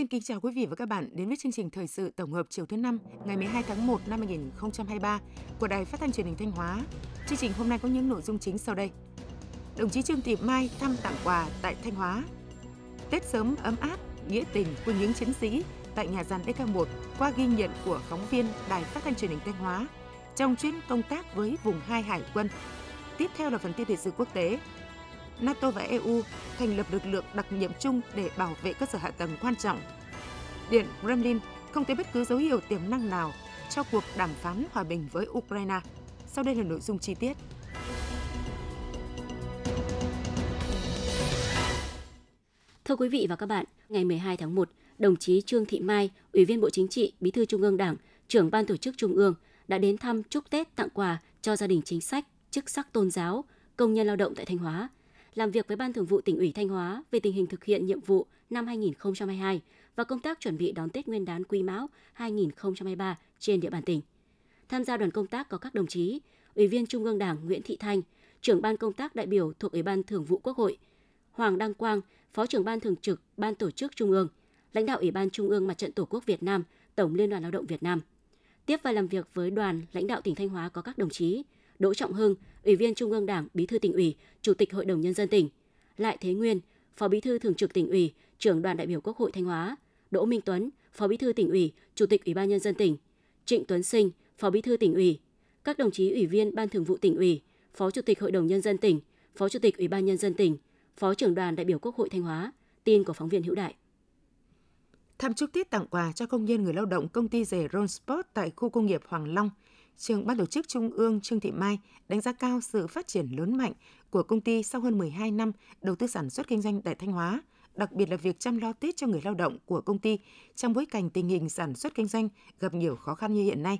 Xin kính chào quý vị và các bạn đến với chương trình thời sự tổng hợp chiều thứ năm ngày 12 tháng 1 năm 2023 của Đài Phát thanh Truyền hình Thanh Hóa. Chương trình hôm nay có những nội dung chính sau đây. Đồng chí Trương Thị Mai thăm tặng quà tại Thanh Hóa. Tết sớm ấm áp, nghĩa tình của những chiến sĩ tại nhà gian DK1 qua ghi nhận của phóng viên Đài Phát thanh Truyền hình Thanh Hóa trong chuyến công tác với vùng 2 Hải quân. Tiếp theo là phần tin thời sự quốc tế. NATO và EU thành lập lực lượng đặc nhiệm chung để bảo vệ cơ sở hạ tầng quan trọng. Điện Kremlin không thấy bất cứ dấu hiệu tiềm năng nào cho cuộc đàm phán hòa bình với Ukraine. Sau đây là nội dung chi tiết. Thưa quý vị và các bạn, ngày 12 tháng 1, đồng chí Trương Thị Mai, Ủy viên Bộ Chính trị, Bí thư Trung ương Đảng, trưởng Ban Tổ chức Trung ương đã đến thăm chúc Tết tặng quà cho gia đình chính sách, chức sắc tôn giáo, công nhân lao động tại Thanh Hóa – làm việc với Ban Thường vụ tỉnh ủy Thanh Hóa về tình hình thực hiện nhiệm vụ năm 2022 và công tác chuẩn bị đón Tết Nguyên đán Quý Mão 2023 trên địa bàn tỉnh. Tham gia đoàn công tác có các đồng chí Ủy viên Trung ương Đảng Nguyễn Thị Thanh, trưởng ban công tác đại biểu thuộc Ủy ban Thường vụ Quốc hội, Hoàng Đăng Quang, Phó trưởng ban thường trực Ban tổ chức Trung ương, lãnh đạo Ủy ban Trung ương Mặt trận Tổ quốc Việt Nam, Tổng Liên đoàn Lao động Việt Nam. Tiếp và làm việc với đoàn lãnh đạo tỉnh Thanh Hóa có các đồng chí Đỗ Trọng Hưng, Ủy viên Trung ương Đảng, Bí thư tỉnh ủy, Chủ tịch Hội đồng nhân dân tỉnh, Lại Thế Nguyên, Phó Bí thư Thường trực tỉnh ủy, Trưởng đoàn đại biểu Quốc hội Thanh Hóa, Đỗ Minh Tuấn, Phó Bí thư tỉnh ủy, Chủ tịch Ủy ban nhân dân tỉnh, Trịnh Tuấn Sinh, Phó Bí thư tỉnh ủy, các đồng chí ủy viên Ban Thường vụ tỉnh ủy, Phó Chủ tịch Hội đồng nhân dân tỉnh, Phó Chủ tịch Ủy ban nhân dân tỉnh, Phó trưởng đoàn đại biểu Quốc hội Thanh Hóa. Tin của phóng viên Hữu Đại. Thăm chúc Tết tặng quà cho công nhân người lao động công ty giày Ronsport tại khu công nghiệp Hoàng Long – Trường Ban tổ chức Trung ương Trương Thị Mai đánh giá cao sự phát triển lớn mạnh của công ty sau hơn 12 năm đầu tư sản xuất kinh doanh tại Thanh Hóa, đặc biệt là việc chăm lo Tết cho người lao động của công ty trong bối cảnh tình hình sản xuất kinh doanh gặp nhiều khó khăn như hiện nay.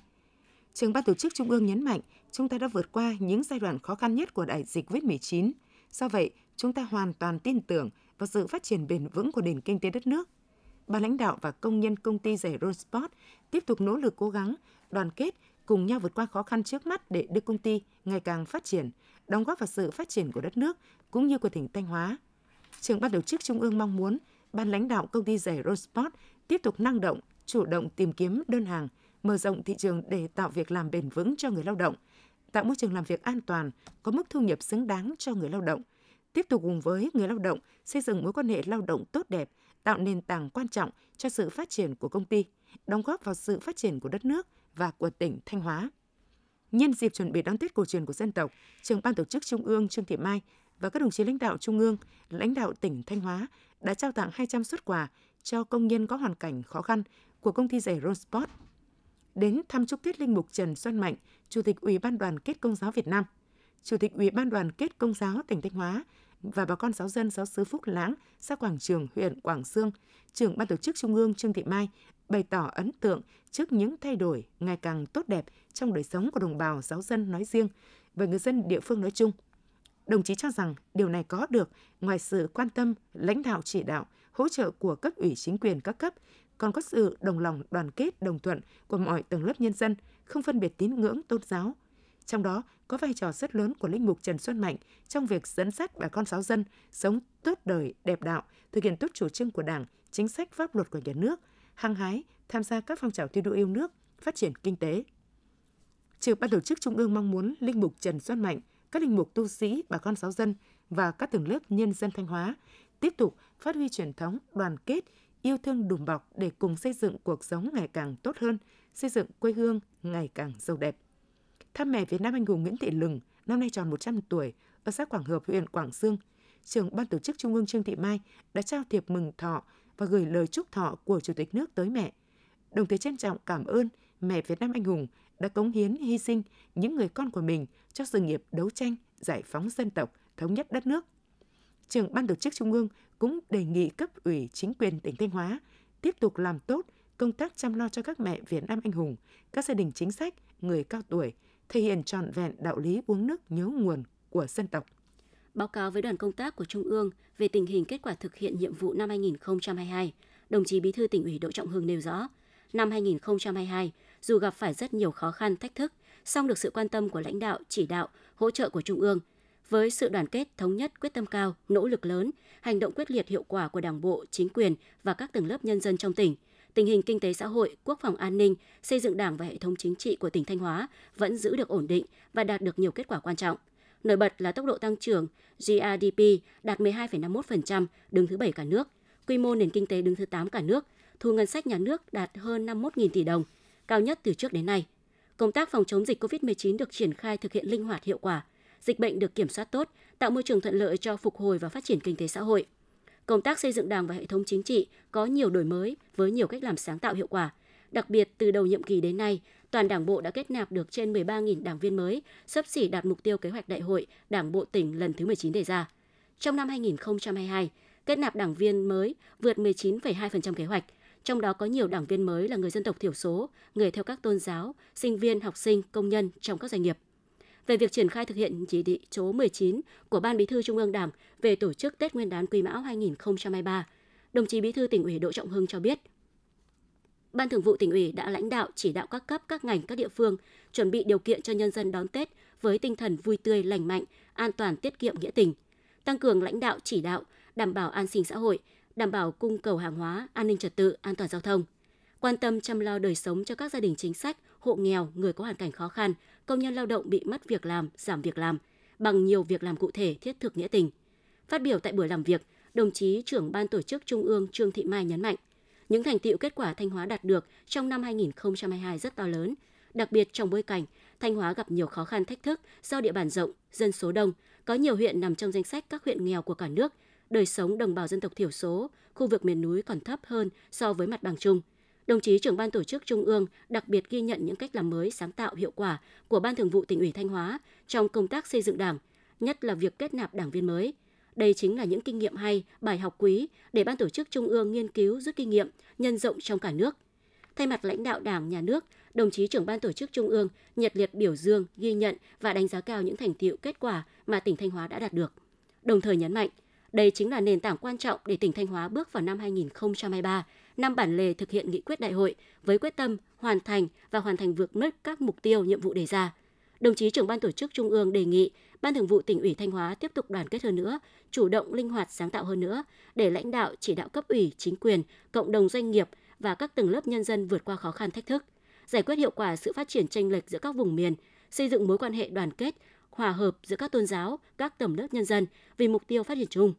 Trường Ban tổ chức Trung ương nhấn mạnh, chúng ta đã vượt qua những giai đoạn khó khăn nhất của đại dịch COVID-19. Do vậy, chúng ta hoàn toàn tin tưởng vào sự phát triển bền vững của nền kinh tế đất nước. Ban lãnh đạo và công nhân công ty giày Ronsport tiếp tục nỗ lực cố gắng, đoàn kết cùng nhau vượt qua khó khăn trước mắt để đưa công ty ngày càng phát triển, đóng góp vào sự phát triển của đất nước cũng như của tỉnh Thanh Hóa. Trưởng ban tổ chức Trung ương mong muốn ban lãnh đạo công ty giày Rosport tiếp tục năng động, chủ động tìm kiếm đơn hàng, mở rộng thị trường để tạo việc làm bền vững cho người lao động, tạo môi trường làm việc an toàn, có mức thu nhập xứng đáng cho người lao động, tiếp tục cùng với người lao động xây dựng mối quan hệ lao động tốt đẹp, tạo nền tảng quan trọng cho sự phát triển của công ty, đóng góp vào sự phát triển của đất nước – và của tỉnh Thanh Hóa. Nhân dịp chuẩn bị đón Tết cổ truyền của dân tộc, trưởng ban tổ chức Trung ương Trương Thị Mai và các đồng chí lãnh đạo Trung ương, lãnh đạo tỉnh Thanh Hóa đã trao tặng 200 xuất quà cho công nhân có hoàn cảnh khó khăn của công ty giày Ronsport. Đến thăm chúc Tết Linh Mục Trần Xuân Mạnh, Chủ tịch Ủy ban đoàn kết Công giáo Việt Nam, Chủ tịch Ủy ban đoàn kết Công giáo tỉnh Thanh Hóa và bà con giáo dân giáo xứ Phúc Lãng, xã Quảng Trường, huyện Quảng Sương, trưởng ban tổ chức Trung ương Trương Thị Mai bày tỏ ấn tượng trước những thay đổi ngày càng tốt đẹp trong đời sống của đồng bào giáo dân nói riêng và người dân địa phương nói chung. Đồng chí cho rằng điều này có được ngoài sự quan tâm, lãnh đạo chỉ đạo, hỗ trợ của cấp ủy chính quyền các cấp, còn có sự đồng lòng đoàn kết đồng thuận của mọi tầng lớp nhân dân, không phân biệt tín ngưỡng tôn giáo. Trong đó có vai trò rất lớn của linh mục Trần Xuân Mạnh trong việc dẫn dắt bà con giáo dân sống tốt đời, đẹp đạo, thực hiện tốt chủ trương của Đảng, chính sách pháp luật của nhà nước, hăng hái tham gia các phong trào thi đua yêu nước, phát triển kinh tế. Trừ ban tổ chức Trung ương mong muốn Linh mục Trần Xuân Mạnh, các linh mục tu sĩ, bà con giáo dân và các tầng lớp nhân dân Thanh Hóa tiếp tục phát huy truyền thống đoàn kết, yêu thương đùm bọc để cùng xây dựng cuộc sống ngày càng tốt hơn, xây dựng quê hương ngày càng giàu đẹp. Thăm mẹ Việt Nam anh hùng Nguyễn Thị Lừng, năm nay tròn 100 tuổi, ở xã Quảng Hợp, huyện Quảng Sương, trưởng ban tổ chức Trung ương Trương Thị Mai đã trao thiệp mừng thọ và gửi lời chúc thọ của Chủ tịch nước tới mẹ. Đồng thời trân trọng cảm ơn mẹ Việt Nam anh hùng đã cống hiến hy sinh những người con của mình cho sự nghiệp đấu tranh, giải phóng dân tộc, thống nhất đất nước. Trưởng ban tổ chức Trung ương cũng đề nghị cấp ủy chính quyền tỉnh Thanh Hóa tiếp tục làm tốt công tác chăm lo cho các mẹ Việt Nam anh hùng, các gia đình chính sách, người cao tuổi, thể hiện trọn vẹn đạo lý uống nước nhớ nguồn của dân tộc báo cáo với đoàn công tác của Trung ương về tình hình kết quả thực hiện nhiệm vụ năm 2022, đồng chí Bí thư tỉnh ủy Đỗ Trọng Hưng nêu rõ, năm 2022, dù gặp phải rất nhiều khó khăn, thách thức, song được sự quan tâm của lãnh đạo, chỉ đạo, hỗ trợ của Trung ương, với sự đoàn kết, thống nhất, quyết tâm cao, nỗ lực lớn, hành động quyết liệt hiệu quả của Đảng bộ, chính quyền và các tầng lớp nhân dân trong tỉnh, tình hình kinh tế xã hội, quốc phòng an ninh, xây dựng Đảng và hệ thống chính trị của tỉnh Thanh Hóa vẫn giữ được ổn định và đạt được nhiều kết quả quan trọng. Nổi bật là tốc độ tăng trưởng GRDP đạt 12,51%, đứng thứ 7 cả nước, quy mô nền kinh tế đứng thứ 8 cả nước, thu ngân sách nhà nước đạt hơn 51.000 tỷ đồng, cao nhất từ trước đến nay. Công tác phòng chống dịch COVID-19 được triển khai thực hiện linh hoạt hiệu quả, dịch bệnh được kiểm soát tốt, tạo môi trường thuận lợi cho phục hồi và phát triển kinh tế xã hội. Công tác xây dựng Đảng và hệ thống chính trị có nhiều đổi mới với nhiều cách làm sáng tạo hiệu quả. Đặc biệt từ đầu nhiệm kỳ đến nay, toàn Đảng bộ đã kết nạp được trên 13.000 đảng viên mới, sắp xỉ đạt mục tiêu kế hoạch đại hội Đảng bộ tỉnh lần thứ 19 đề ra. Trong năm 2022, kết nạp đảng viên mới vượt 19,2% kế hoạch, trong đó có nhiều đảng viên mới là người dân tộc thiểu số, người theo các tôn giáo, sinh viên, học sinh, công nhân trong các doanh nghiệp về việc triển khai thực hiện chỉ thị số 19 của Ban Bí thư Trung ương Đảng về tổ chức Tết Nguyên đán Quý Mão 2023. Đồng chí Bí thư tỉnh ủy Đỗ Trọng Hưng cho biết, Ban Thường vụ tỉnh ủy đã lãnh đạo chỉ đạo các cấp, các ngành, các địa phương chuẩn bị điều kiện cho nhân dân đón Tết với tinh thần vui tươi, lành mạnh, an toàn, tiết kiệm, nghĩa tình, tăng cường lãnh đạo chỉ đạo, đảm bảo an sinh xã hội, đảm bảo cung cầu hàng hóa, an ninh trật tự, an toàn giao thông, quan tâm chăm lo đời sống cho các gia đình chính sách, hộ nghèo, người có hoàn cảnh khó khăn, công nhân lao động bị mất việc làm, giảm việc làm bằng nhiều việc làm cụ thể thiết thực nghĩa tình. Phát biểu tại buổi làm việc, đồng chí trưởng ban tổ chức Trung ương Trương Thị Mai nhấn mạnh, những thành tiệu kết quả Thanh Hóa đạt được trong năm 2022 rất to lớn, đặc biệt trong bối cảnh Thanh Hóa gặp nhiều khó khăn thách thức do địa bàn rộng, dân số đông, có nhiều huyện nằm trong danh sách các huyện nghèo của cả nước, đời sống đồng bào dân tộc thiểu số, khu vực miền núi còn thấp hơn so với mặt bằng chung – Đồng chí trưởng ban tổ chức Trung ương đặc biệt ghi nhận những cách làm mới sáng tạo hiệu quả của Ban Thường vụ tỉnh ủy Thanh Hóa trong công tác xây dựng Đảng, nhất là việc kết nạp đảng viên mới. Đây chính là những kinh nghiệm hay, bài học quý để Ban tổ chức Trung ương nghiên cứu rút kinh nghiệm, nhân rộng trong cả nước. Thay mặt lãnh đạo Đảng, Nhà nước, đồng chí trưởng ban tổ chức Trung ương nhiệt liệt biểu dương, ghi nhận và đánh giá cao những thành tiệu kết quả mà tỉnh Thanh Hóa đã đạt được. Đồng thời nhấn mạnh, đây chính là nền tảng quan trọng để tỉnh Thanh Hóa bước vào năm 2023 năm bản lề thực hiện nghị quyết đại hội với quyết tâm hoàn thành và hoàn thành vượt mức các mục tiêu nhiệm vụ đề ra. Đồng chí trưởng ban tổ chức Trung ương đề nghị Ban Thường vụ tỉnh ủy Thanh Hóa tiếp tục đoàn kết hơn nữa, chủ động linh hoạt sáng tạo hơn nữa để lãnh đạo chỉ đạo cấp ủy, chính quyền, cộng đồng doanh nghiệp và các tầng lớp nhân dân vượt qua khó khăn thách thức, giải quyết hiệu quả sự phát triển chênh lệch giữa các vùng miền, xây dựng mối quan hệ đoàn kết, hòa hợp giữa các tôn giáo, các tầng lớp nhân dân vì mục tiêu phát triển chung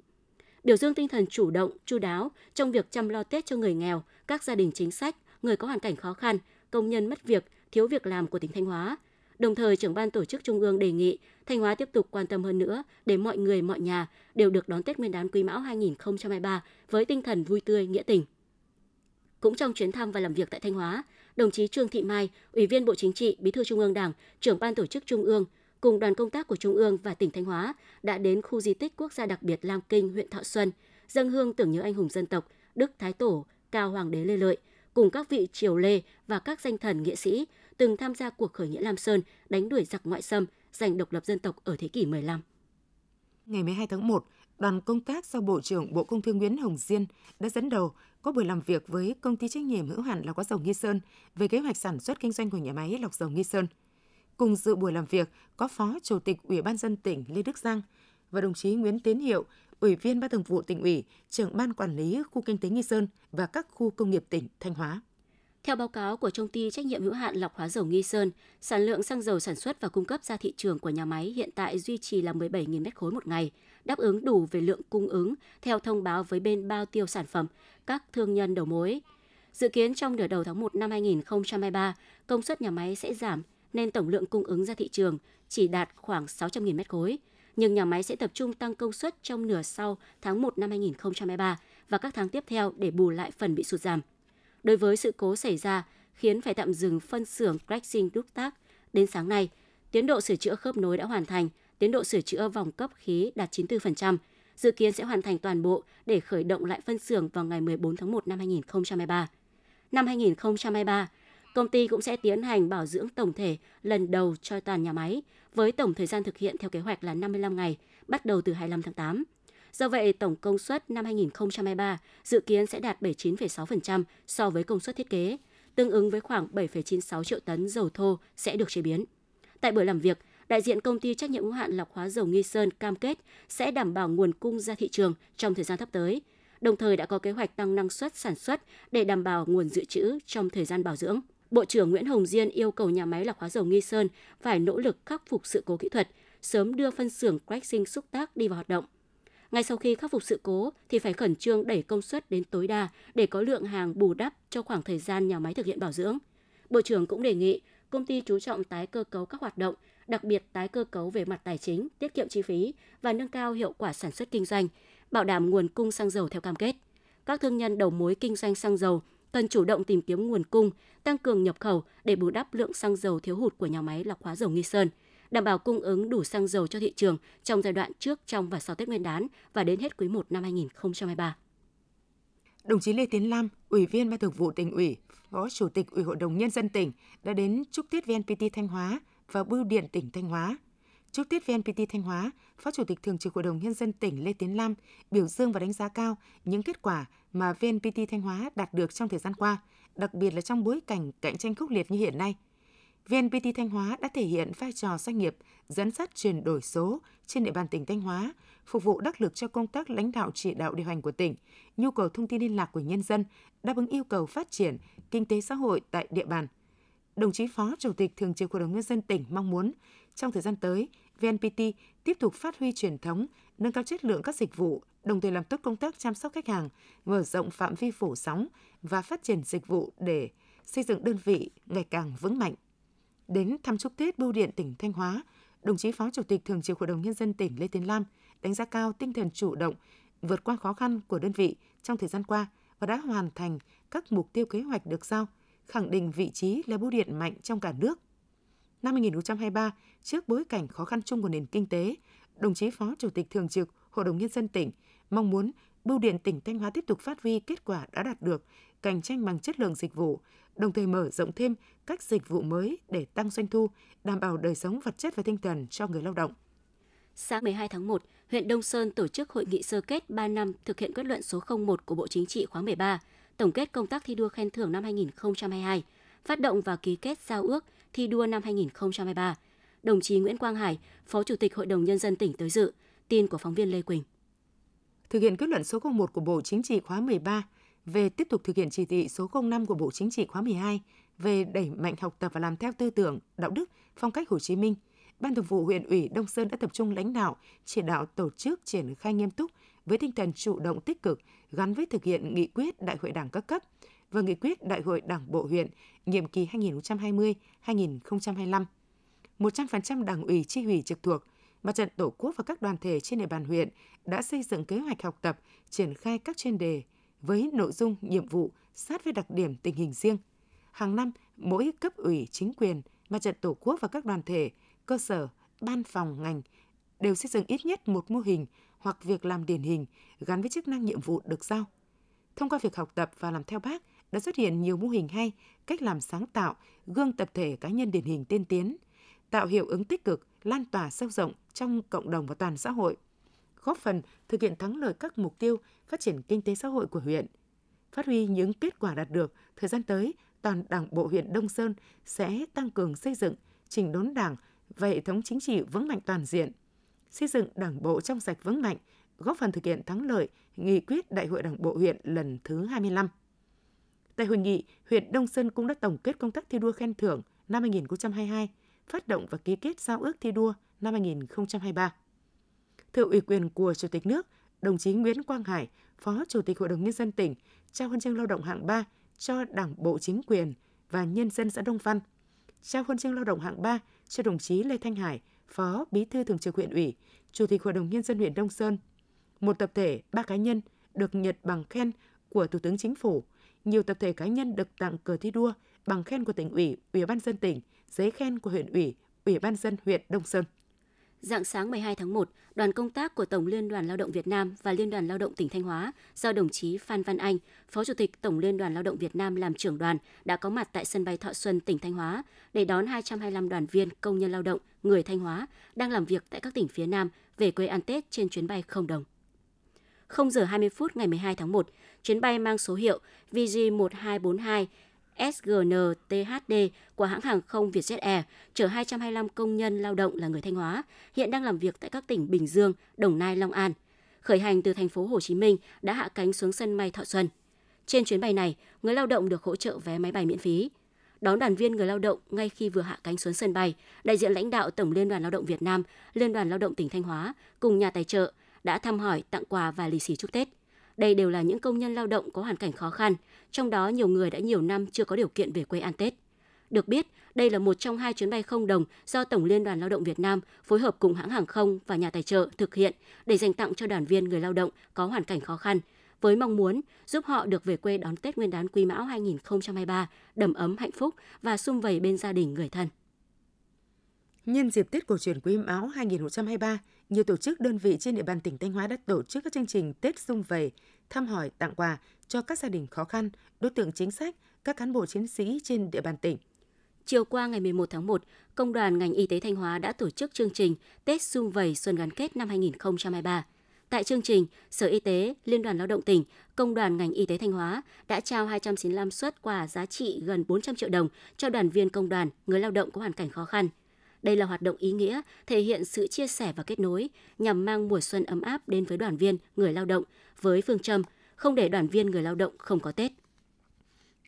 biểu dương tinh thần chủ động, chu đáo trong việc chăm lo Tết cho người nghèo, các gia đình chính sách, người có hoàn cảnh khó khăn, công nhân mất việc, thiếu việc làm của tỉnh Thanh Hóa. Đồng thời, trưởng ban tổ chức Trung ương đề nghị Thanh Hóa tiếp tục quan tâm hơn nữa để mọi người, mọi nhà đều được đón Tết Nguyên đán Quý Mão 2023 với tinh thần vui tươi, nghĩa tình. Cũng trong chuyến thăm và làm việc tại Thanh Hóa, đồng chí Trương Thị Mai, Ủy viên Bộ Chính trị, Bí thư Trung ương Đảng, trưởng ban tổ chức Trung ương, cùng đoàn công tác của Trung ương và tỉnh Thanh Hóa đã đến khu di tích quốc gia đặc biệt Lam Kinh, huyện Thọ Xuân, dâng hương tưởng nhớ anh hùng dân tộc Đức Thái Tổ, Cao Hoàng đế Lê Lợi, cùng các vị triều Lê và các danh thần nghệ sĩ từng tham gia cuộc khởi nghĩa Lam Sơn đánh đuổi giặc ngoại xâm, giành độc lập dân tộc ở thế kỷ 15. Ngày 12 tháng 1, đoàn công tác do Bộ trưởng Bộ Công Thương Nguyễn Hồng Diên đã dẫn đầu có buổi làm việc với công ty trách nhiệm hữu hạn lọc hóa dầu Nghi Sơn về kế hoạch sản xuất kinh doanh của nhà máy lọc dầu Nghi Sơn – Cùng dự buổi làm việc có Phó Chủ tịch Ủy ban dân tỉnh Lê Đức Giang và đồng chí Nguyễn Tiến Hiệu, Ủy viên Ban Thường vụ tỉnh ủy, trưởng ban quản lý khu kinh tế Nghi Sơn và các khu công nghiệp tỉnh Thanh Hóa. Theo báo cáo của công ty trách nhiệm hữu hạn lọc hóa dầu Nghi Sơn, sản lượng xăng dầu sản xuất và cung cấp ra thị trường của nhà máy hiện tại duy trì là 17.000 mét khối một ngày, đáp ứng đủ về lượng cung ứng theo thông báo với bên bao tiêu sản phẩm, các thương nhân đầu mối. Dự kiến trong nửa đầu tháng 1 năm 2023, công suất nhà máy sẽ giảm nên tổng lượng cung ứng ra thị trường chỉ đạt khoảng 600.000 mét khối. Nhưng nhà máy sẽ tập trung tăng công suất trong nửa sau tháng 1 năm 2023 và các tháng tiếp theo để bù lại phần bị sụt giảm. Đối với sự cố xảy ra khiến phải tạm dừng phân xưởng Grexing đúc tác, đến sáng nay, tiến độ sửa chữa khớp nối đã hoàn thành, tiến độ sửa chữa vòng cấp khí đạt 94%, dự kiến sẽ hoàn thành toàn bộ để khởi động lại phân xưởng vào ngày 14 tháng 1 năm 2023. Năm 2023, công ty cũng sẽ tiến hành bảo dưỡng tổng thể lần đầu cho toàn nhà máy, với tổng thời gian thực hiện theo kế hoạch là 55 ngày, bắt đầu từ 25 tháng 8. Do vậy, tổng công suất năm 2023 dự kiến sẽ đạt 79,6% so với công suất thiết kế, tương ứng với khoảng 7,96 triệu tấn dầu thô sẽ được chế biến. Tại buổi làm việc, đại diện công ty trách nhiệm hữu hạn lọc hóa dầu Nghi Sơn cam kết sẽ đảm bảo nguồn cung ra thị trường trong thời gian sắp tới, đồng thời đã có kế hoạch tăng năng suất sản xuất để đảm bảo nguồn dự trữ trong thời gian bảo dưỡng. Bộ trưởng Nguyễn Hồng Diên yêu cầu nhà máy lọc hóa dầu Nghi Sơn phải nỗ lực khắc phục sự cố kỹ thuật, sớm đưa phân xưởng cracking xúc tác đi vào hoạt động. Ngay sau khi khắc phục sự cố thì phải khẩn trương đẩy công suất đến tối đa để có lượng hàng bù đắp cho khoảng thời gian nhà máy thực hiện bảo dưỡng. Bộ trưởng cũng đề nghị công ty chú trọng tái cơ cấu các hoạt động, đặc biệt tái cơ cấu về mặt tài chính, tiết kiệm chi phí và nâng cao hiệu quả sản xuất kinh doanh, bảo đảm nguồn cung xăng dầu theo cam kết. Các thương nhân đầu mối kinh doanh xăng dầu cần chủ động tìm kiếm nguồn cung, tăng cường nhập khẩu để bù đắp lượng xăng dầu thiếu hụt của nhà máy lọc hóa dầu Nghi Sơn, đảm bảo cung ứng đủ xăng dầu cho thị trường trong giai đoạn trước, trong và sau Tết Nguyên đán và đến hết quý 1 năm 2023. Đồng chí Lê Tiến Lam, Ủy viên Ban Thường vụ tỉnh ủy, Phó Chủ tịch Ủy hội đồng Nhân dân tỉnh đã đến chúc Tết VNPT Thanh Hóa và Bưu điện tỉnh Thanh Hóa. Chúc Tết VNPT Thanh Hóa, Phó Chủ tịch Thường trực Hội đồng Nhân dân tỉnh Lê Tiến Lam biểu dương và đánh giá cao những kết quả mà VNPT Thanh Hóa đạt được trong thời gian qua, đặc biệt là trong bối cảnh cạnh tranh khốc liệt như hiện nay. VNPT Thanh Hóa đã thể hiện vai trò doanh nghiệp dẫn dắt chuyển đổi số trên địa bàn tỉnh Thanh Hóa, phục vụ đắc lực cho công tác lãnh đạo chỉ đạo điều hành của tỉnh, nhu cầu thông tin liên lạc của nhân dân, đáp ứng yêu cầu phát triển kinh tế xã hội tại địa bàn. Đồng chí Phó Chủ tịch Thường trực Hội đồng Nhân dân tỉnh mong muốn trong thời gian tới, VNPT tiếp tục phát huy truyền thống, nâng cao chất lượng các dịch vụ, đồng thời làm tốt công tác chăm sóc khách hàng, mở rộng phạm vi phủ sóng và phát triển dịch vụ để xây dựng đơn vị ngày càng vững mạnh. Đến thăm chúc Tết Bưu điện tỉnh Thanh Hóa, đồng chí Phó Chủ tịch Thường trực Hội đồng Nhân dân tỉnh Lê Tiến Lam đánh giá cao tinh thần chủ động, vượt qua khó khăn của đơn vị trong thời gian qua và đã hoàn thành các mục tiêu kế hoạch được giao, khẳng định vị trí là bưu điện mạnh trong cả nước. Năm 2023, trước bối cảnh khó khăn chung của nền kinh tế, đồng chí Phó Chủ tịch Thường trực Hội đồng Nhân dân tỉnh mong muốn Bưu điện tỉnh Thanh Hóa tiếp tục phát huy kết quả đã đạt được, cạnh tranh bằng chất lượng dịch vụ, đồng thời mở rộng thêm các dịch vụ mới để tăng doanh thu, đảm bảo đời sống vật chất và tinh thần cho người lao động. Sáng 12 tháng 1, huyện Đông Sơn tổ chức hội nghị sơ kết 3 năm thực hiện quyết luận số 01 của Bộ Chính trị khóa 13, tổng kết công tác thi đua khen thưởng năm 2022, phát động và ký kết giao ước thi đua năm 2023. Đồng chí Nguyễn Quang Hải, Phó Chủ tịch Hội đồng Nhân dân tỉnh tới dự, tin của phóng viên Lê Quỳnh. Thực hiện kết luận số 01 của Bộ Chính trị khóa 13 về tiếp tục thực hiện chỉ thị số 05 của Bộ Chính trị khóa 12 về đẩy mạnh học tập và làm theo tư tưởng, đạo đức, phong cách Hồ Chí Minh, Ban Thường vụ huyện ủy Đông Sơn đã tập trung lãnh đạo, chỉ đạo tổ chức triển khai nghiêm túc với tinh thần chủ động tích cực gắn với thực hiện nghị quyết Đại hội Đảng các cấp và nghị quyết Đại hội Đảng bộ huyện nhiệm kỳ 2020-2025. 100% đảng ủy chi ủy trực thuộc, mặt trận Tổ quốc và các đoàn thể trên địa bàn huyện đã xây dựng kế hoạch học tập, triển khai các chuyên đề với nội dung, nhiệm vụ sát với đặc điểm tình hình riêng. Hàng năm, mỗi cấp ủy, chính quyền, mặt trận Tổ quốc và các đoàn thể, cơ sở, ban phòng ngành đều xây dựng ít nhất một mô hình hoặc việc làm điển hình gắn với chức năng nhiệm vụ được giao. Thông qua việc học tập và làm theo bác đã xuất hiện nhiều mô hình hay, cách làm sáng tạo, gương tập thể cá nhân điển hình tiên tiến, tạo hiệu ứng tích cực, lan tỏa sâu rộng trong cộng đồng và toàn xã hội, góp phần thực hiện thắng lợi các mục tiêu phát triển kinh tế xã hội của huyện. Phát huy những kết quả đạt được, thời gian tới, toàn Đảng bộ huyện Đông Sơn sẽ tăng cường xây dựng, chỉnh đốn Đảng và hệ thống chính trị vững mạnh toàn diện, xây dựng Đảng bộ trong sạch vững mạnh, góp phần thực hiện thắng lợi nghị quyết Đại hội Đảng bộ huyện lần thứ 25. Tại hội nghị, huyện Đông Sơn cũng đã tổng kết công tác thi đua khen thưởng năm 2022, phát động và ký kết giao ước thi đua năm 2023. Thưa ủy quyền của Chủ tịch nước, đồng chí Nguyễn Quang Hải, Phó Chủ tịch Hội đồng Nhân dân tỉnh, trao huân chương lao động hạng 3 cho Đảng bộ chính quyền và nhân dân xã Đông Văn, trao huân chương lao động hạng 3 cho đồng chí Lê Thanh Hải, Phó Bí thư Thường trực huyện ủy, Chủ tịch Hội đồng Nhân dân huyện Đông Sơn. Một tập thể, ba cá nhân được nhận bằng khen của Thủ tướng Chính phủ, nhiều tập thể cá nhân được tặng cờ thi đua, bằng khen của tỉnh ủy, ủy ban dân tỉnh, giấy khen của huyện ủy, ủy ban dân huyện Đông Sơn. Dạng sáng 12 tháng 1, đoàn công tác của Tổng Liên đoàn Lao động Việt Nam và Liên đoàn Lao động tỉnh Thanh Hóa do đồng chí Phan Văn Anh, Phó Chủ tịch Tổng Liên đoàn Lao động Việt Nam làm trưởng đoàn đã có mặt tại sân bay Thọ Xuân, tỉnh Thanh Hóa để đón 225 đoàn viên công nhân lao động người Thanh Hóa đang làm việc tại các tỉnh phía Nam về quê ăn Tết trên chuyến bay không đồng. 0 giờ 20 phút ngày 12 tháng 1, chuyến bay mang số hiệu VG1242 SGN THD của hãng hàng không Vietjet Air chở 225 công nhân lao động là người Thanh Hóa, hiện đang làm việc tại các tỉnh Bình Dương, Đồng Nai, Long An. Khởi hành từ thành phố Hồ Chí Minh đã hạ cánh xuống sân bay Thọ Xuân. Trên chuyến bay này, người lao động được hỗ trợ vé máy bay miễn phí. Đón đoàn viên người lao động ngay khi vừa hạ cánh xuống sân bay, đại diện lãnh đạo Tổng Liên đoàn Lao động Việt Nam, Liên đoàn Lao động tỉnh Thanh Hóa cùng nhà tài trợ đã thăm hỏi, tặng quà và lì xì chúc Tết. Đây đều là những công nhân lao động có hoàn cảnh khó khăn, trong đó nhiều người đã nhiều năm chưa có điều kiện về quê ăn Tết. Được biết, đây là một trong hai chuyến bay không đồng do Tổng Liên đoàn Lao động Việt Nam phối hợp cùng hãng hàng không và nhà tài trợ thực hiện để dành tặng cho đoàn viên người lao động có hoàn cảnh khó khăn, với mong muốn giúp họ được về quê đón Tết Nguyên đán Quý Mão 2023 đầm ấm hạnh phúc và sum vầy bên gia đình người thân. Nhân dịp Tết cổ truyền Quý Mão 2023, nhiều tổ chức đơn vị trên địa bàn tỉnh Thanh Hóa đã tổ chức các chương trình Tết xung vầy, thăm hỏi, tặng quà cho các gia đình khó khăn, đối tượng chính sách, các cán bộ chiến sĩ trên địa bàn tỉnh. Chiều qua ngày 11 tháng 1, Công đoàn ngành y tế Thanh Hóa đã tổ chức chương trình Tết xung vầy xuân gắn kết năm 2023. Tại chương trình, Sở Y tế, Liên đoàn Lao động tỉnh, Công đoàn ngành y tế Thanh Hóa đã trao 295 suất quà giá trị gần 400 triệu đồng cho đoàn viên công đoàn, người lao động có hoàn cảnh khó khăn – đây là hoạt động ý nghĩa, thể hiện sự chia sẻ và kết nối nhằm mang mùa xuân ấm áp đến với đoàn viên, người lao động với phương châm không để đoàn viên người lao động không có Tết.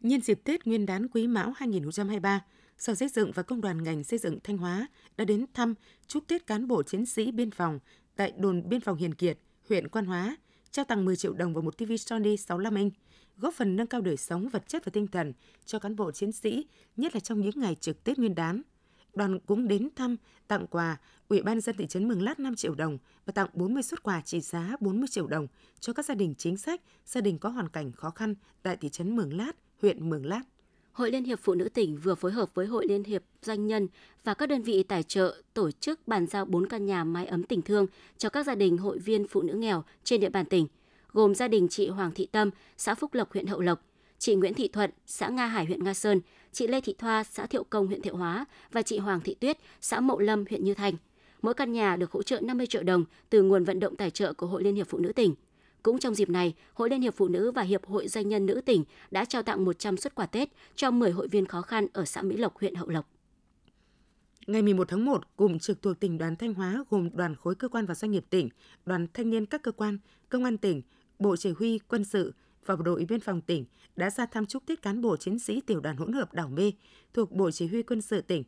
Nhân dịp Tết Nguyên đán Quý Mão 2023, Sở Xây dựng và Công đoàn ngành xây dựng Thanh Hóa đã đến thăm chúc Tết cán bộ chiến sĩ biên phòng tại đồn biên phòng Hiền Kiệt, huyện Quan Hóa, trao tặng 10 triệu đồng và một TV Sony 65 inch, góp phần nâng cao đời sống vật chất và tinh thần cho cán bộ chiến sĩ, nhất là trong những ngày trực Tết Nguyên đán đoàn cũng đến thăm, tặng quà Ủy ban dân thị trấn Mường Lát 5 triệu đồng và tặng 40 xuất quà trị giá 40 triệu đồng cho các gia đình chính sách, gia đình có hoàn cảnh khó khăn tại thị trấn Mường Lát, huyện Mường Lát. Hội Liên hiệp Phụ nữ tỉnh vừa phối hợp với Hội Liên hiệp Doanh nhân và các đơn vị tài trợ tổ chức bàn giao 4 căn nhà mái ấm tình thương cho các gia đình hội viên phụ nữ nghèo trên địa bàn tỉnh, gồm gia đình chị Hoàng Thị Tâm, xã Phúc Lộc, huyện Hậu Lộc, chị Nguyễn Thị Thuận, xã Nga Hải, huyện Nga Sơn, chị Lê Thị Thoa, xã Thiệu Công, huyện Thiệu Hóa và chị Hoàng Thị Tuyết, xã Mậu Lâm, huyện Như Thành. Mỗi căn nhà được hỗ trợ 50 triệu đồng từ nguồn vận động tài trợ của Hội Liên hiệp Phụ nữ tỉnh. Cũng trong dịp này, Hội Liên hiệp Phụ nữ và Hiệp hội Doanh nhân nữ tỉnh đã trao tặng 100 xuất quà Tết cho 10 hội viên khó khăn ở xã Mỹ Lộc, huyện Hậu Lộc. Ngày 11 tháng 1, cụm trực thuộc tỉnh đoàn Thanh Hóa gồm đoàn khối cơ quan và doanh nghiệp tỉnh, đoàn thanh niên các cơ quan, công an tỉnh, bộ chỉ huy quân sự, và bộ đội biên phòng tỉnh đã ra thăm chúc Tết cán bộ chiến sĩ tiểu đoàn hỗn hợp đảo Mê thuộc Bộ Chỉ huy quân sự tỉnh.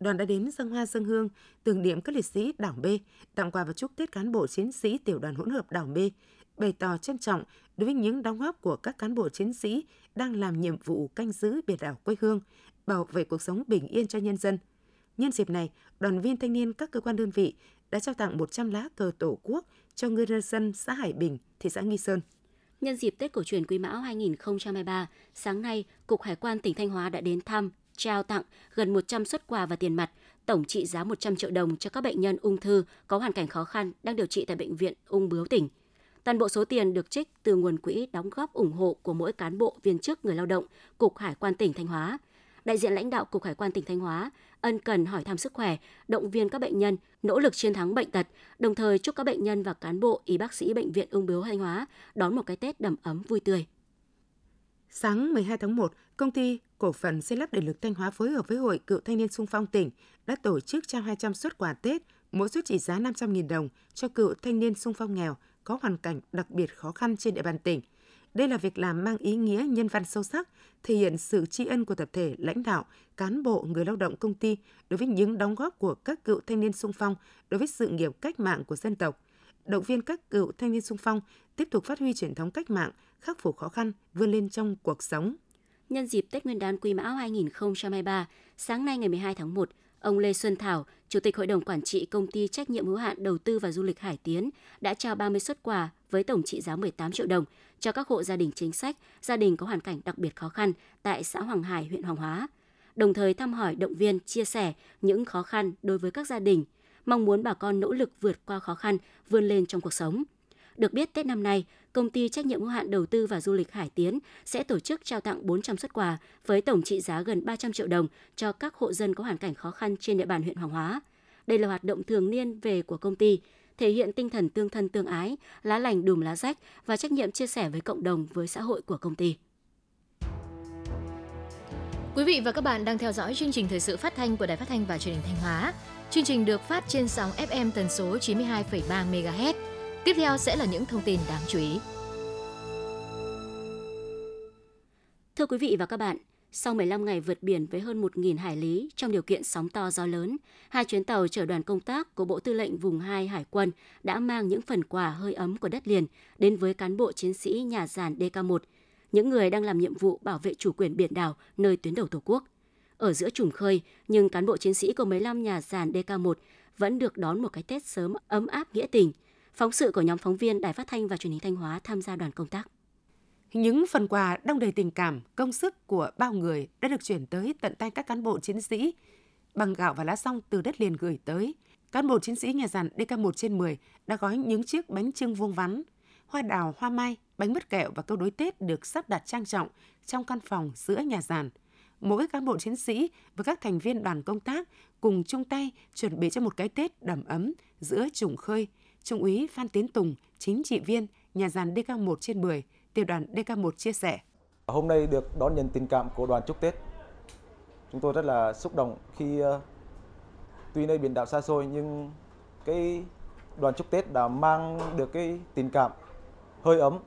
Đoàn đã đến dân hoa dân hương, tưởng niệm các liệt sĩ đảo Mê, tặng quà và chúc Tết cán bộ chiến sĩ tiểu đoàn hỗn hợp đảo Mê, bày tỏ trân trọng đối với những đóng góp của các cán bộ chiến sĩ đang làm nhiệm vụ canh giữ biển đảo quê hương, bảo vệ cuộc sống bình yên cho nhân dân. Nhân dịp này, đoàn viên thanh niên các cơ quan đơn vị đã trao tặng 100 lá cờ Tổ quốc cho ngư dân xã Hải Bình, thị xã Nghi Sơn. Nhân dịp Tết cổ truyền Quý Mão 2023, sáng nay, Cục Hải quan tỉnh Thanh Hóa đã đến thăm, trao tặng gần 100 xuất quà và tiền mặt, tổng trị giá 100 triệu đồng cho các bệnh nhân ung thư có hoàn cảnh khó khăn đang điều trị tại Bệnh viện Ung Bướu tỉnh. Toàn bộ số tiền được trích từ nguồn quỹ đóng góp ủng hộ của mỗi cán bộ viên chức người lao động, Cục Hải quan tỉnh Thanh Hóa – đại diện lãnh đạo Cục Hải quan tỉnh Thanh Hóa ân cần hỏi thăm sức khỏe, động viên các bệnh nhân nỗ lực chiến thắng bệnh tật, đồng thời chúc các bệnh nhân và cán bộ y bác sĩ bệnh viện Ung bướu Thanh Hóa đón một cái Tết đầm ấm vui tươi. Sáng 12 tháng 1, công ty cổ phần xây lắp điện lực Thanh Hóa phối hợp với Hội Cựu Thanh niên Sung phong tỉnh đã tổ chức trao 200 suất quà Tết, mỗi suất trị giá 500.000 đồng cho cựu thanh niên sung phong nghèo có hoàn cảnh đặc biệt khó khăn trên địa bàn tỉnh – đây là việc làm mang ý nghĩa nhân văn sâu sắc, thể hiện sự tri ân của tập thể lãnh đạo, cán bộ, người lao động công ty đối với những đóng góp của các cựu thanh niên sung phong đối với sự nghiệp cách mạng của dân tộc. Động viên các cựu thanh niên sung phong tiếp tục phát huy truyền thống cách mạng, khắc phục khó khăn, vươn lên trong cuộc sống. Nhân dịp Tết Nguyên đán Quý Mão 2023, sáng nay ngày 12 tháng 1, Ông Lê Xuân Thảo, Chủ tịch Hội đồng Quản trị Công ty Trách nhiệm hữu hạn Đầu tư và Du lịch Hải Tiến đã trao 30 xuất quà với tổng trị giá 18 triệu đồng cho các hộ gia đình chính sách, gia đình có hoàn cảnh đặc biệt khó khăn tại xã Hoàng Hải, huyện Hoàng Hóa. Đồng thời thăm hỏi, động viên, chia sẻ những khó khăn đối với các gia đình, mong muốn bà con nỗ lực vượt qua khó khăn, vươn lên trong cuộc sống. Được biết Tết năm nay, công ty trách nhiệm hữu hạn đầu tư và du lịch Hải Tiến sẽ tổ chức trao tặng 400 xuất quà với tổng trị giá gần 300 triệu đồng cho các hộ dân có hoàn cảnh khó khăn trên địa bàn huyện Hoàng Hóa. Đây là hoạt động thường niên về của công ty, thể hiện tinh thần tương thân tương ái, lá lành đùm lá rách và trách nhiệm chia sẻ với cộng đồng với xã hội của công ty. Quý vị và các bạn đang theo dõi chương trình thời sự phát thanh của Đài Phát thanh và Truyền hình Thanh Hóa. Chương trình được phát trên sóng FM tần số 92,3 MHz. Tiếp theo sẽ là những thông tin đáng chú ý. Thưa quý vị và các bạn, sau 15 ngày vượt biển với hơn 1.000 hải lý trong điều kiện sóng to gió lớn, hai chuyến tàu chở đoàn công tác của Bộ Tư lệnh Vùng 2 Hải quân đã mang những phần quà hơi ấm của đất liền đến với cán bộ chiến sĩ nhà giàn DK1, những người đang làm nhiệm vụ bảo vệ chủ quyền biển đảo nơi tuyến đầu Tổ quốc. Ở giữa trùng khơi, nhưng cán bộ chiến sĩ của 15 nhà giàn DK1 vẫn được đón một cái Tết sớm ấm áp nghĩa tình. Phóng sự của nhóm phóng viên Đài Phát thanh và Truyền hình Thanh Hóa tham gia đoàn công tác. Những phần quà đong đầy tình cảm, công sức của bao người đã được chuyển tới tận tay các cán bộ chiến sĩ bằng gạo và lá song từ đất liền gửi tới. Cán bộ chiến sĩ nhà giàn DK1 trên 10 đã gói những chiếc bánh trưng vuông vắn, hoa đào, hoa mai, bánh mứt kẹo và câu đối Tết được sắp đặt trang trọng trong căn phòng giữa nhà giàn. Mỗi cán bộ chiến sĩ và các thành viên đoàn công tác cùng chung tay chuẩn bị cho một cái Tết đầm ấm giữa trùng khơi. Trung úy Phan Tiến Tùng, chính trị viên nhà giàn DK1 trên 10, tiểu đoàn DK1 chia sẻ. Hôm nay được đón nhận tình cảm của đoàn chúc Tết. Chúng tôi rất là xúc động khi ờ, tuy nơi biển đảo xa xôi nhưng cái đoàn chúc Tết đã mang được cái tình cảm hơi ấm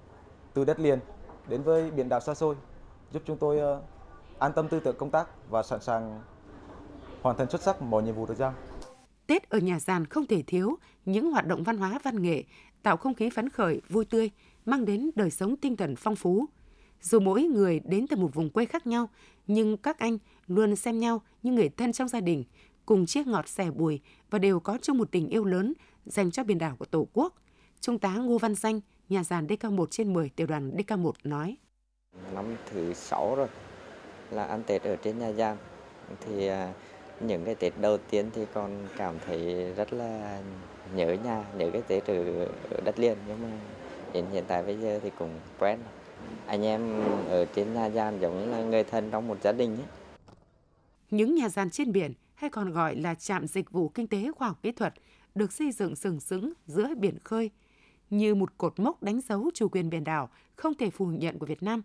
từ đất liền đến với biển đảo xa xôi, giúp chúng tôi ờ, an tâm tư tưởng công tác và sẵn sàng hoàn thành xuất sắc mọi nhiệm vụ được giao. Tết ở nhà giàn không thể thiếu những hoạt động văn hóa văn nghệ, tạo không khí phấn khởi, vui tươi, mang đến đời sống tinh thần phong phú. Dù mỗi người đến từ một vùng quê khác nhau, nhưng các anh luôn xem nhau như người thân trong gia đình, cùng chia ngọt sẻ bùi và đều có chung một tình yêu lớn dành cho biển đảo của Tổ quốc. Trung tá Ngô Văn Danh, nhà giàn DK1 trên 10 tiểu đoàn DK1 nói. Năm thứ 6 rồi là ăn Tết ở trên nhà giàn. Thì à, những cái Tết đầu tiên thì còn cảm thấy rất là nhớ nhà, nhớ cái Tết ở, ở đất liền. Nhưng mà đến hiện tại bây giờ thì cũng quen. Anh em ở trên nhà gian giống như là người thân trong một gia đình ấy. Những nhà gian trên biển hay còn gọi là trạm dịch vụ kinh tế khoa học kỹ thuật được xây dựng sừng sững giữa biển khơi như một cột mốc đánh dấu chủ quyền biển đảo không thể phủ nhận của Việt Nam.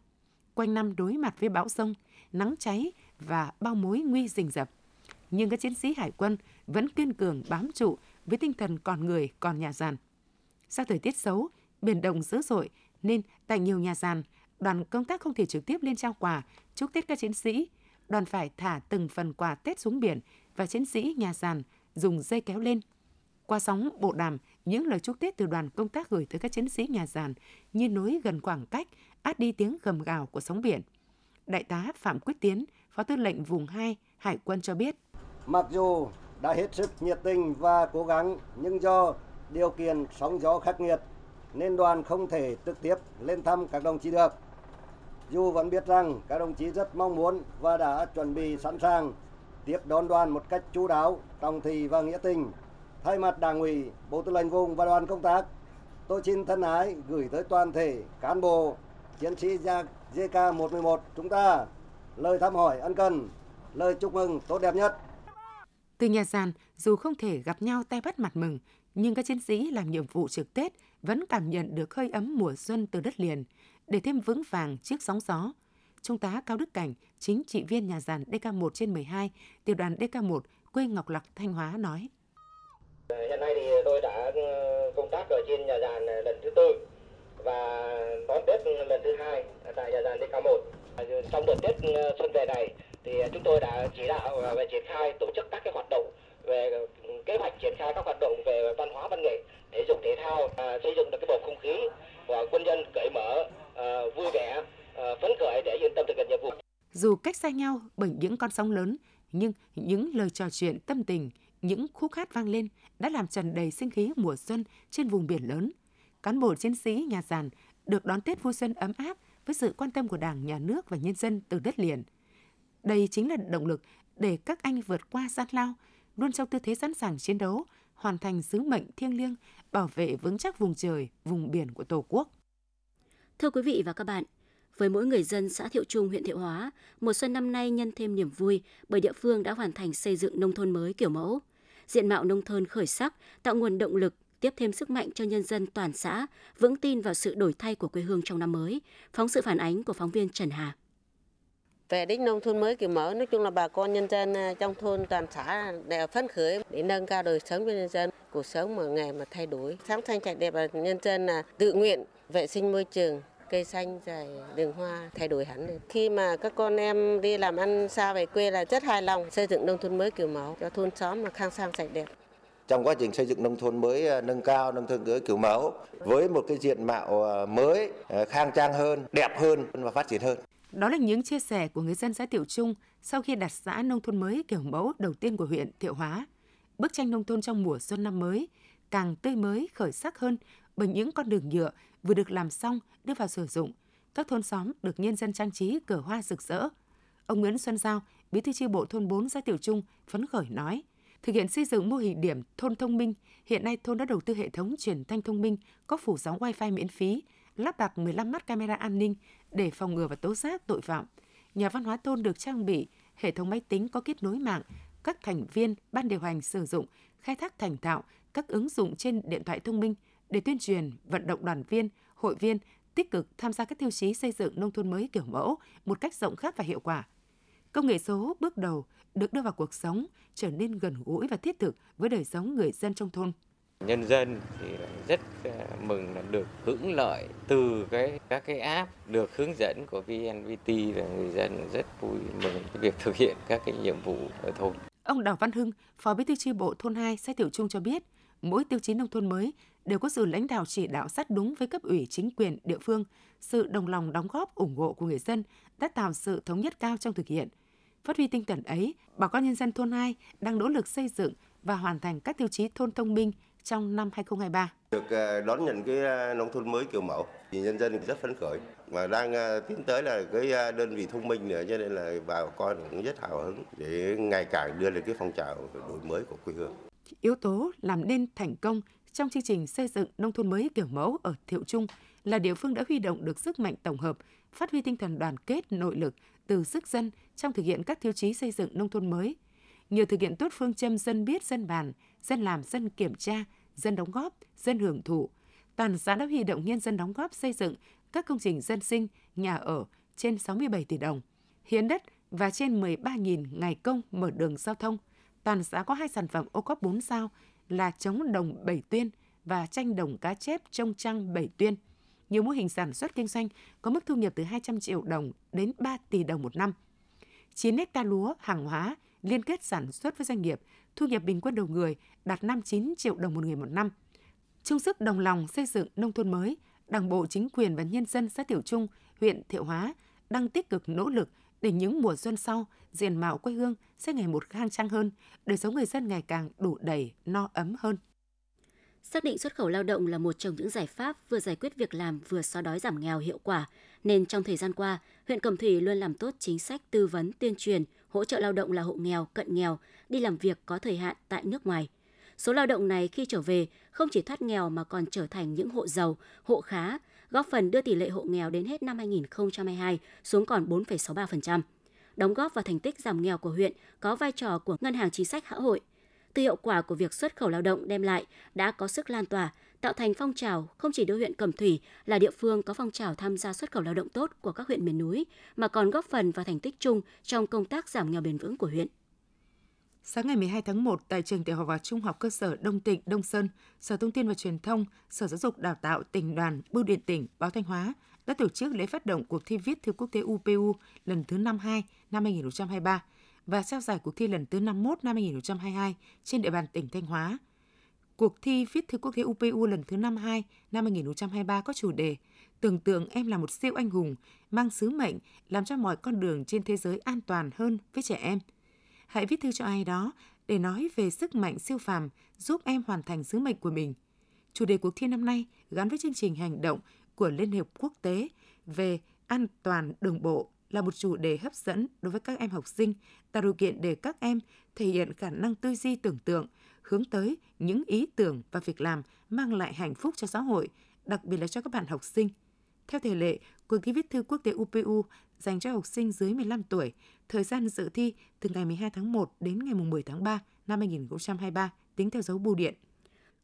Quanh năm đối mặt với bão sông, nắng cháy và bao mối nguy rình rập. Nhưng các chiến sĩ hải quân vẫn kiên cường bám trụ với tinh thần còn người còn nhà giàn. Sau thời tiết xấu, biển động dữ dội nên tại nhiều nhà giàn, đoàn công tác không thể trực tiếp lên trao quà chúc Tết các chiến sĩ. Đoàn phải thả từng phần quà Tết xuống biển và chiến sĩ nhà giàn dùng dây kéo lên. Qua sóng bộ đàm, những lời chúc Tết từ đoàn công tác gửi tới các chiến sĩ nhà giàn như nối gần khoảng cách, át đi tiếng gầm gào của sóng biển. Đại tá Phạm Quyết Tiến, Phó Tư lệnh Vùng 2, Hải quân cho biết. Mặc dù đã hết sức nhiệt tình và cố gắng, nhưng do điều kiện sóng gió khắc nghiệt, nên đoàn không thể trực tiếp lên thăm các đồng chí được. Dù vẫn biết rằng các đồng chí rất mong muốn và đã chuẩn bị sẵn sàng tiếp đón đoàn một cách chú đáo, trọng thị và nghĩa tình. Thay mặt Đảng ủy, Bộ Tư lệnh vùng và đoàn công tác, tôi xin thân ái gửi tới toàn thể cán bộ, chiến sĩ JK111 chúng ta lời thăm hỏi ân cần, lời chúc mừng tốt đẹp nhất. Từ nhà giàn, dù không thể gặp nhau tay bắt mặt mừng, nhưng các chiến sĩ làm nhiệm vụ trực Tết vẫn cảm nhận được hơi ấm mùa xuân từ đất liền để thêm vững vàng trước sóng gió. Trung tá Cao Đức Cảnh, chính trị viên nhà giàn DK1 trên 12, tiểu đoàn DK1, quê Ngọc Lặc, Thanh Hóa nói. Hiện nay thì tôi đã ừ, công tác ở trên nhà giàn lần thứ tư và đón Tết lần thứ hai tại nhà giàn DK1. Trong đợt Tết ừ, xuân về này thì à, chúng tôi đã chỉ đạo à, và triển khai tổ chức các cái hoạt động về kế hoạch triển khai các hoạt động về văn hóa văn nghệ thể dục thể thao à, xây dựng được cái bầu không khí và quân dân cởi mở à, vui vẻ à, phấn khởi để yên tâm thực hiện nhiệm vụ dù cách xa nhau bởi những con sóng lớn nhưng những lời trò chuyện tâm tình những khúc hát vang lên đã làm tràn đầy sinh khí mùa xuân trên vùng biển lớn cán bộ chiến sĩ nhà giàn được đón Tết vui xuân ấm áp với sự quan tâm của Đảng, Nhà nước và nhân dân từ đất liền. Đây chính là động lực để các anh vượt qua gian lao, luôn trong tư thế sẵn sàng chiến đấu, hoàn thành sứ mệnh thiêng liêng, bảo vệ vững chắc vùng trời, vùng biển của Tổ quốc. Thưa quý vị và các bạn, với mỗi người dân xã Thiệu Trung, huyện Thiệu Hóa, mùa xuân năm nay nhân thêm niềm vui bởi địa phương đã hoàn thành xây dựng nông thôn mới kiểu mẫu. Diện mạo nông thôn khởi sắc, tạo nguồn động lực, tiếp thêm sức mạnh cho nhân dân toàn xã, vững tin vào sự đổi thay của quê hương trong năm mới. Phóng sự phản ánh của phóng viên Trần Hà. Về đích nông thôn mới kiểu mẫu, nói chung là bà con nhân dân à, trong thôn toàn xã đều phấn khởi để nâng cao đời sống cho nhân dân, cuộc sống mà ngày mà thay đổi. Sáng xanh sạch đẹp là nhân dân là tự nguyện vệ sinh môi trường, cây xanh rồi đường hoa thay đổi hẳn. Khi mà các con em đi làm ăn xa về quê là rất hài lòng xây dựng nông thôn mới kiểu mẫu cho thôn xóm mà khang sang sạch đẹp trong quá trình xây dựng nông thôn mới à, nâng cao nông thôn mới kiểu mẫu với một cái diện mạo à, mới khang trang hơn, đẹp hơn và phát triển hơn. Đó là những chia sẻ của người dân xã Tiểu Trung sau khi đặt xã nông thôn mới kiểu mẫu đầu tiên của huyện Thiệu Hóa. Bức tranh nông thôn trong mùa xuân năm mới càng tươi mới khởi sắc hơn bởi những con đường nhựa vừa được làm xong đưa vào sử dụng. Các thôn xóm được nhân dân trang trí cờ hoa rực rỡ. Ông Nguyễn Xuân Giao, bí thư chi bộ thôn 4 xã Tiểu Trung phấn khởi nói – thực hiện xây dựng mô hình điểm thôn thông minh. Hiện nay thôn đã đầu tư hệ thống truyền thanh thông minh có phủ sóng wifi miễn phí, lắp đặt 15 mắt camera an ninh để phòng ngừa và tố giác tội phạm. Nhà văn hóa thôn được trang bị hệ thống máy tính có kết nối mạng, các thành viên ban điều hành sử dụng khai thác thành thạo các ứng dụng trên điện thoại thông minh để tuyên truyền, vận động đoàn viên, hội viên tích cực tham gia các tiêu chí xây dựng nông thôn mới kiểu mẫu một cách rộng khắp và hiệu quả. Công nghệ số bước đầu được đưa vào cuộc sống trở nên gần gũi và thiết thực với đời sống người dân trong thôn. Nhân dân thì rất à, mừng là được hưởng lợi từ cái các cái app được hướng dẫn của VNVT và người dân rất vui mừng cái việc thực hiện các cái nhiệm vụ ở thôn. Ông Đào Văn Hưng, Phó Bí thư chi bộ thôn 2 xã Tiểu Trung cho biết, mỗi tiêu chí nông thôn mới đều có sự lãnh đạo chỉ đạo sát đúng với cấp ủy chính quyền địa phương, sự đồng lòng đóng góp ủng hộ của người dân đã tạo sự thống nhất cao trong thực hiện. Phát huy tinh thần ấy, bà con nhân dân thôn 2 đang nỗ lực xây dựng và hoàn thành các tiêu chí thôn thông minh trong năm 2023. Được ờ, đón nhận cái ờ, nông thôn mới kiểu mẫu thì nhân dân rất phấn khởi và đang ờ, tiến tới là cái đơn vị thông minh nữa cho nên là bà con cũng rất hào hứng để ngày càng đưa lên cái phong trào đổi mới của quê hương. Yếu tố làm nên thành công trong chương trình xây dựng nông thôn mới kiểu mẫu ở Thiệu Trung là địa phương đã huy động được sức mạnh tổng hợp, phát huy tinh thần đoàn kết nội lực từ sức dân trong thực hiện các tiêu chí xây dựng nông thôn mới. Nhờ thực hiện tốt phương châm dân biết, dân bàn, dân làm, dân kiểm tra, dân đóng góp, dân hưởng thụ, toàn xã đã huy động nhân dân đóng góp xây dựng các công trình dân sinh, nhà ở trên 67 tỷ đồng, hiến đất và trên 13.000 ngày công mở đường giao thông. Toàn xã có hai sản phẩm ô cốp 4 sao là chống đồng bảy tuyên và tranh đồng cá chép trong trăng bảy tuyên – nhiều mô hình sản xuất kinh doanh có mức thu nhập từ 200 triệu đồng đến 3 tỷ đồng một năm. 9 hecta lúa, hàng hóa liên kết sản xuất với doanh nghiệp, thu nhập bình quân đầu người đạt 59 triệu đồng một người một năm. Chung sức đồng lòng xây dựng nông thôn mới, Đảng bộ, chính quyền và nhân dân xã Tiểu Trung, huyện Thiệu Hóa đang tích cực nỗ lực để những mùa xuân sau, diện mạo quê hương sẽ ngày một khang trang hơn, đời sống người dân ngày càng đủ đầy, no ấm hơn. Xác định xuất khẩu lao động là một trong những giải pháp vừa giải quyết việc làm vừa xóa đói giảm nghèo hiệu quả, nên trong thời gian qua, huyện Cẩm Thủy luôn làm tốt chính sách tư vấn, tuyên truyền, hỗ trợ lao động là hộ nghèo, cận nghèo, đi làm việc có thời hạn tại nước ngoài. Số lao động này khi trở về không chỉ thoát nghèo mà còn trở thành những hộ giàu, hộ khá, góp phần đưa tỷ lệ hộ nghèo đến hết năm 2022 xuống còn 4,63%. Đóng góp vào thành tích giảm nghèo của huyện có vai trò của Ngân hàng Chính sách Xã hội – từ hiệu quả của việc xuất khẩu lao động đem lại đã có sức lan tỏa, tạo thành phong trào không chỉ đưa huyện Cẩm Thủy là địa phương có phong trào tham gia xuất khẩu lao động tốt của các huyện miền núi, mà còn góp phần vào thành tích chung trong công tác giảm nghèo bền vững của huyện. Sáng ngày 12 tháng 1, tại trường tiểu học và trung học cơ sở Đông Tịnh, Đông Sơn, Sở Thông tin và Truyền thông, Sở Giáo dục Đào tạo tỉnh đoàn, Bưu điện tỉnh, Báo Thanh Hóa đã tổ chức lễ phát động cuộc thi viết thư quốc tế UPU lần thứ 52 năm 2023 và trao giải cuộc thi lần thứ 51 năm 2022 trên địa bàn tỉnh Thanh Hóa. Cuộc thi viết thư quốc tế UPU lần thứ 52 năm 2023 có chủ đề Tưởng tượng em là một siêu anh hùng, mang sứ mệnh làm cho mọi con đường trên thế giới an toàn hơn với trẻ em. Hãy viết thư cho ai đó để nói về sức mạnh siêu phàm giúp em hoàn thành sứ mệnh của mình. Chủ đề cuộc thi năm nay gắn với chương trình hành động của Liên hiệp quốc tế về an toàn đường bộ là một chủ đề hấp dẫn đối với các em học sinh, tạo điều kiện để các em thể hiện khả năng tư duy tưởng tượng, hướng tới những ý tưởng và việc làm mang lại hạnh phúc cho xã hội, đặc biệt là cho các bạn học sinh. Theo thể lệ, cuộc thi viết thư quốc tế UPU dành cho học sinh dưới 15 tuổi, thời gian dự thi từ ngày 12 tháng 1 đến ngày 10 tháng 3 năm 2023, tính theo dấu bưu điện.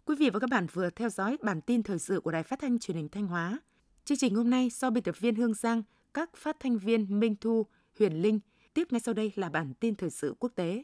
Quý vị và các bạn vừa theo dõi bản tin thời sự của Đài Phát thanh Truyền hình Thanh Hóa. Chương trình hôm nay do biên tập viên Hương Giang các phát thanh viên Minh Thu, Huyền Linh. Tiếp ngay sau đây là bản tin thời sự quốc tế.